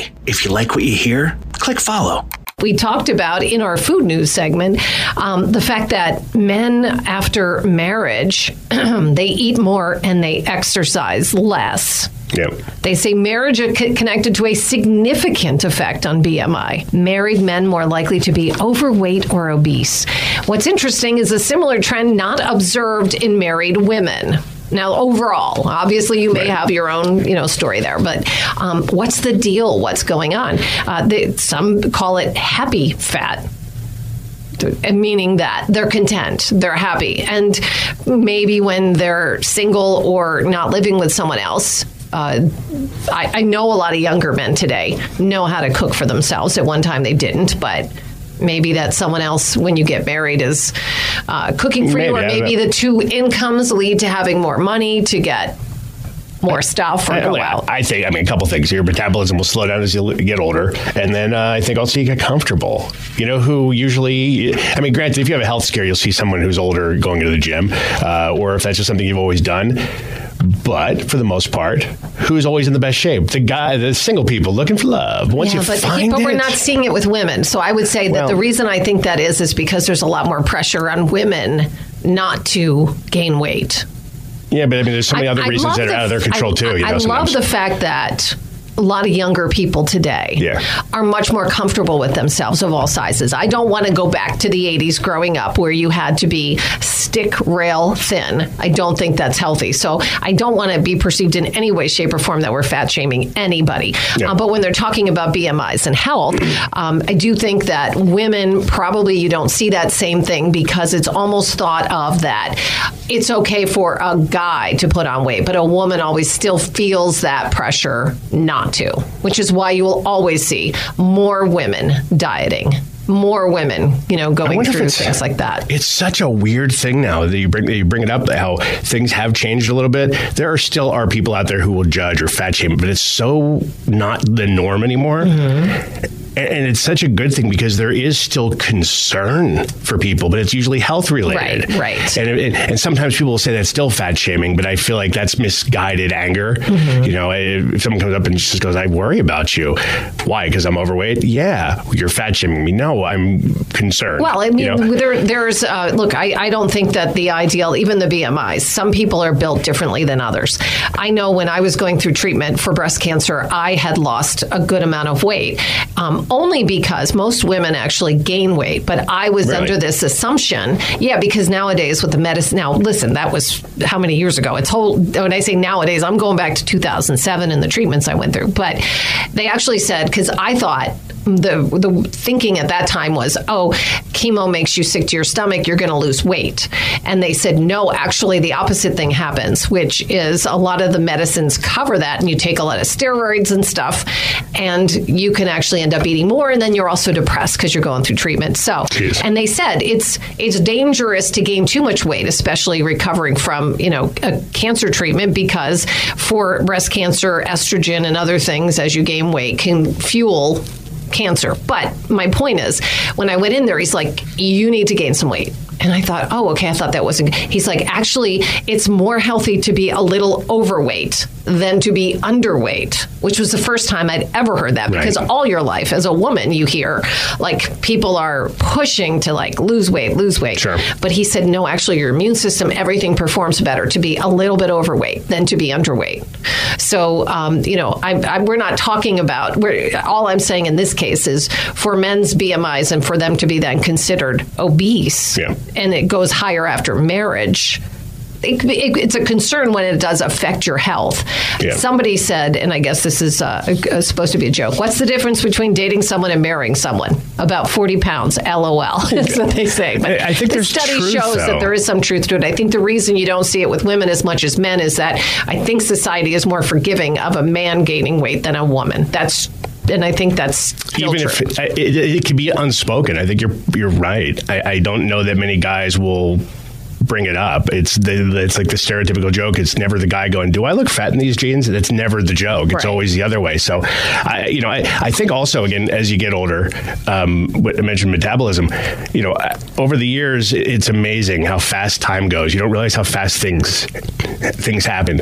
Hey, if you like what you hear, click follow. We talked about in our food news segment um, the fact that men after marriage they eat more and they exercise less. Yep. They say marriage is connected to a significant effect on BMI. Married men more likely to be overweight or obese. What's interesting is a similar trend not observed in married women. Now, overall, obviously, you may have your own, you know, story there, but um, what's the deal? What's going on? Uh, they, some call it happy fat meaning that they're content, they're happy, and maybe when they're single or not living with someone else. Uh, I, I know a lot of younger men today know how to cook for themselves. At one time, they didn't, but maybe that someone else, when you get married, is uh, cooking for you, or maybe the two incomes lead to having more money to get more stuff or I, go out. I think, I mean, a couple things. Your metabolism will slow down as you get older. And then uh, I think also you get comfortable. You know, who usually, I mean, granted, if you have a health scare, you'll see someone who's older going to the gym, uh, or if that's just something you've always done. But for the most part, who's always in the best shape? The guy, the single people looking for love. Once yeah, you but, find but it, we're not seeing it with women. So I would say that Well- the reason I think that is is because there's a lot more pressure on women not to gain weight. yeah, but I mean, there's so many I- other I reasons that are the out of their control I, too. You I know, love sometimes. the fact that a lot of younger people today Yeah. are much more comfortable with themselves of all sizes. I don't want to go back to the 80s growing up where you had to be stick rail thin. I don't think that's healthy. So I don't want to be perceived in any way, shape, or form that we're fat shaming anybody. Yeah. Uh, but when they're talking about BMIs and health, um, I do think that women probably you don't see that same thing because it's almost thought of that it's okay for a guy to put on weight, but a woman always still feels that pressure not to, which is why you will always see more women dieting. More women, you know, going through things like that. It's such a weird thing now that you bring that you bring it up how things have changed a little bit. There are still are people out there who will judge or fat shame, but it's so not the norm anymore. Mm-hmm. And it's such a good thing because there is still concern for people, but it's usually health related. Right, right. And, it, and sometimes people will say that's still fat shaming, but I feel like that's misguided anger. Mm-hmm. You know, if someone comes up and just goes, I worry about you. Why? Because I'm overweight? Yeah. You're fat shaming me. No, I'm concerned. Well, I mean, You know? there, there's uh, look. I, I don't think that the ideal, even the BMIs. Some people are built differently than others. I know when I was going through treatment for breast cancer, I had lost a good amount of weight, um, only because most women actually gain weight. But I was Really? under this assumption, yeah, because nowadays with the medicine. Now, listen, that was how many years ago? It's whole. When I say nowadays, I'm going back to 2007 and the treatments I went through. But they actually said because I thought the the thinking at that time was, oh, chemo makes you sick to your stomach, you're going to lose weight. And they said, no, actually, the opposite thing happens, which is a lot of the medicines cover that, and you take a lot of steroids and stuff, and you can actually end up eating more, and then you're also depressed because you're going through treatment. So, Jeez. and they said it's it's dangerous to gain too much weight, especially recovering from you know a cancer treatment, because for breast cancer, estrogen and other things as you gain weight can fuel cancer. But my point is, when I went in there, he's like, "You need to gain some weight." And I thought, oh, okay. I thought that wasn't. He's like, actually, it's more healthy to be a little overweight than to be underweight, which was the first time I'd ever heard that because Right. all your life as a woman you hear like people are pushing to like lose weight, lose weight. Sure. But he said no, actually your immune system everything performs better to be a little bit overweight than to be underweight. So um, you know, I, I, we're not talking about. We're, all I'm saying in this case is for men's BMIs and for them to be then considered obese, Yeah. and it goes higher after marriage. It, it, it's a concern when it does affect your health. Yeah. Somebody said, and I guess this is uh, supposed to be a joke. What's the difference between dating someone and marrying someone? About forty pounds. LOL. That's what they say. But I- think the study truth, shows though. that there is some truth to it. I think the reason you don't see it with women as much as men is that I think society is more forgiving of a man gaining weight than a woman. That's and I think that's even true. if it, it, it can be unspoken. I think you're you're right. I, I don't know that many guys will bring it up. It's the, it's like the stereotypical joke. It's never the guy going, "Do I look fat in these jeans?" It's never the joke. It's Right. always the other way. So, I, you know, I, I think also again as you get older, um, what I mentioned metabolism. You know, over the years, it's amazing how fast time goes. You don't realize how fast things things happen.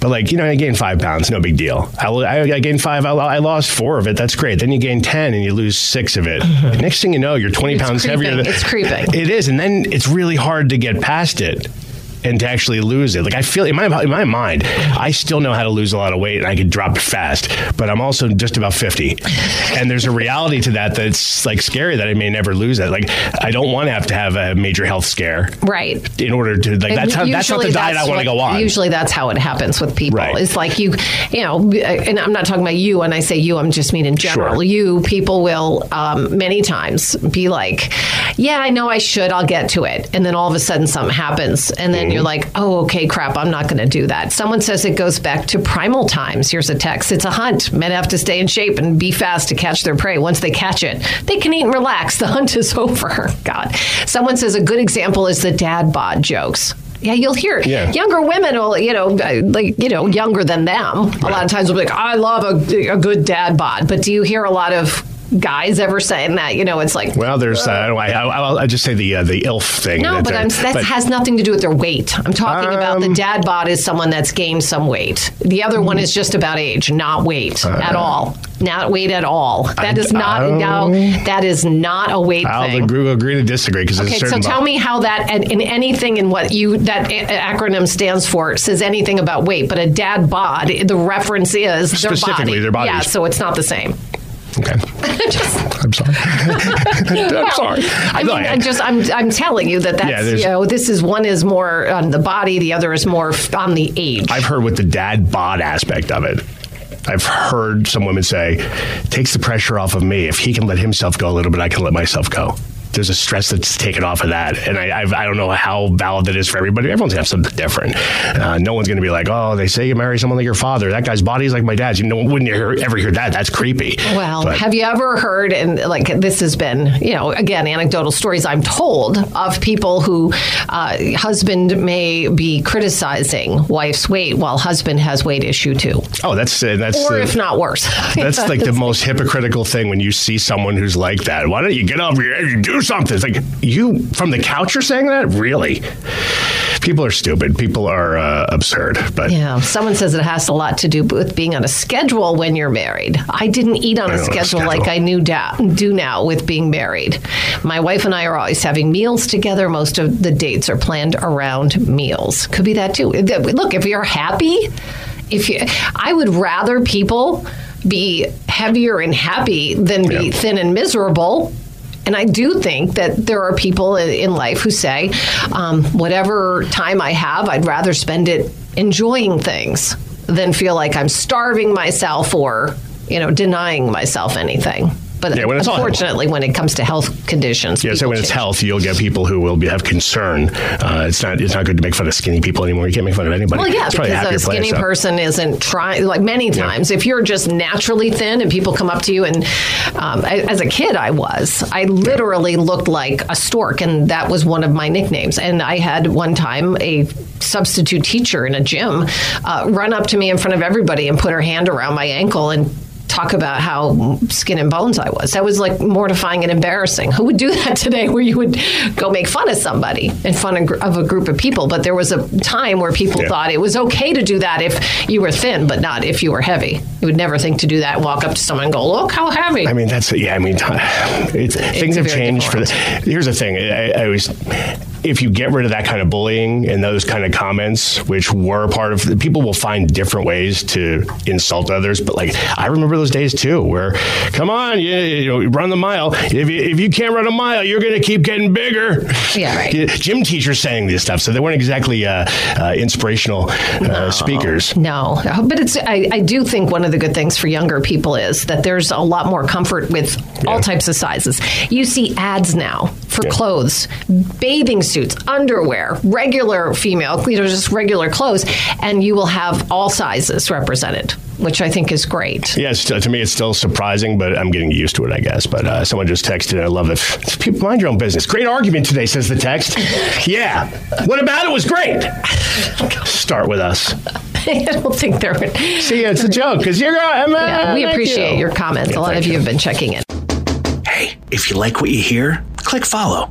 But like you know, I gained five pounds, no big deal. I, I, I gained five, I, I lost four of it. That's great. Then you gain ten, and you lose six of it. Next thing you know, you're twenty Mm-hmm. It's pounds creeping. heavier. Than, It's creeping. It is, and then it's really hard to get past it. And to actually lose it, like I feel in my in my mind, I still know how to lose a lot of weight and I could drop it fast, but I'm also just about fifty, and there's a reality to that that's like scary that I may never lose it. Like I don't want to have to have a major health scare, right. In order to like And that's how, that's not the diet I want to go on. Usually that's how it happens with people. Right. It's like you, you know, and I'm not talking about you when I say you, I'm just mean in general. Sure. You people will um, many times be like, yeah, I know I should, I'll get to it. And then all of a sudden something happens. And then Mm-hmm. you're like, oh, okay, crap, I'm not going to do that. Someone says it goes back to primal times. Here's a text. It's a hunt. Men have to stay in shape and be fast to catch their prey. Once they catch it, they can eat and relax. The hunt is over. God. Someone says a good example is the dad bod jokes. Yeah, you'll hear it. Yeah. younger women will, you know, uh, like you know, younger than them. A lot of times will be like, "I love a, a good dad bod," but do you hear a lot of guys ever saying that? You know, it's like, Well, there's uh, I, I, I just say the uh, the ilf thing. no, that but I'm, that but- has nothing to do with their weight. I'm talking about the Um, dad bod is someone that's gained some weight. The other one is just about age, not weight at all. Not weight at all. That is not Uh, I- no. That is not a weight I'll thing. agree, agree to disagree because Okay, so tell me how that and in anything in what you that a- acronym stands for says anything about weight, but a dad bod, the reference is their Specifically body. their bodies. Yeah, so it's not the same. Okay. I'm sorry. I'm sorry. I mean, I'm just I'm I'm telling you that that's Yeah, you know this is one is more on the body, the other is more on the age. I've heard with the dad bod aspect of it. I've heard some women say, takes the pressure off of me. If he can let himself go a little bit, I can let myself go. There's a stress that's taken off of that. And I, I've, I don't know how valid that is for everybody. Everyone's going to have something different. Uh, no one's going to be like, oh, they say you marry someone like your father. That guy's body's like my dad's. You know, wouldn't you hear, ever hear that? That's creepy. Well, But- have you ever heard, and like this has been, you know, again, anecdotal stories I'm told of people who uh, husband may be criticizing wife's weight while husband has weight issue too, oh, that's, uh, that's, or if not worse. That's like the most hypocritical thing when you see someone who's like that. Why don't you get up here and do something? It's like you from the couch are saying that? Really? People are stupid. People are uh, absurd. But Yeah, someone says it has a lot to do with being on a schedule when you're married. I didn't eat on a schedule, schedule. like I knew da- do now with being married. My wife and I are always having meals together. Most of the dates are planned around meals. Could be that too. Look, if you're happy, if you, I would rather people be heavier and happy than be Yeah. thin and miserable. And I do think that there are people in- life who say, um, whatever time I have, I'd rather spend it enjoying things than feel like I'm starving myself or, you know, denying myself anything. But Yeah, when unfortunately, when it comes to health conditions, yeah, so when it's change. health, you'll get people who will be, have concern. Uh, it's not it's not good to make fun of skinny people anymore. You can't make fun of anybody. Well, yeah, it's because happier a skinny place, so. person isn't trying. Like many times, if you're just naturally thin and people come up to you, and um, I, as a kid, I was. I literally looked like a stork, and that was one of my nicknames. And I had one time a substitute teacher in a gym uh, run up to me in front of everybody and put her hand around my ankle and talk about how skin and bones I was. That was like mortifying and embarrassing. Who would do that today where you would go make fun of somebody in front of a group of people? But there was a time where people yeah. thought it was okay to do that if you were thin, but not if you were heavy. You would never think to do that, walk up to someone and go, look how heavy. I mean, that's, yeah, I mean, it's, it's things have changed for the, here's the thing. I, I always, if you get rid of that kind of bullying and those kind of comments, which were part of people will find different ways to insult others. But like I remember those days too, where come on, you, you know, run the mile. If you, if you can't run a mile, you're going to keep getting bigger. Yeah, right. Gym teachers saying this stuff, so they weren't exactly uh, uh, inspirational uh, no, speakers. No, but it's I, I, do think one of the good things for younger people is that there's a lot more comfort with yeah. all types of sizes. You see ads now for yeah. clothes, bathing suits, underwear, regular female, you know, just regular clothes, and you will have all sizes represented, which I think is great. Yeah, to me, it's still surprising, but I'm getting used to it, I guess. But uh, someone just texted, I love it. People mind your own business. Great argument today, says the text. yeah. What about it was great? Start with us. I don't think they're. See, it's a joke because you're. Uh, yeah, we appreciate you. your comments. Yeah, a lot of you, you have been checking in. Hey, if you like what you hear, click follow.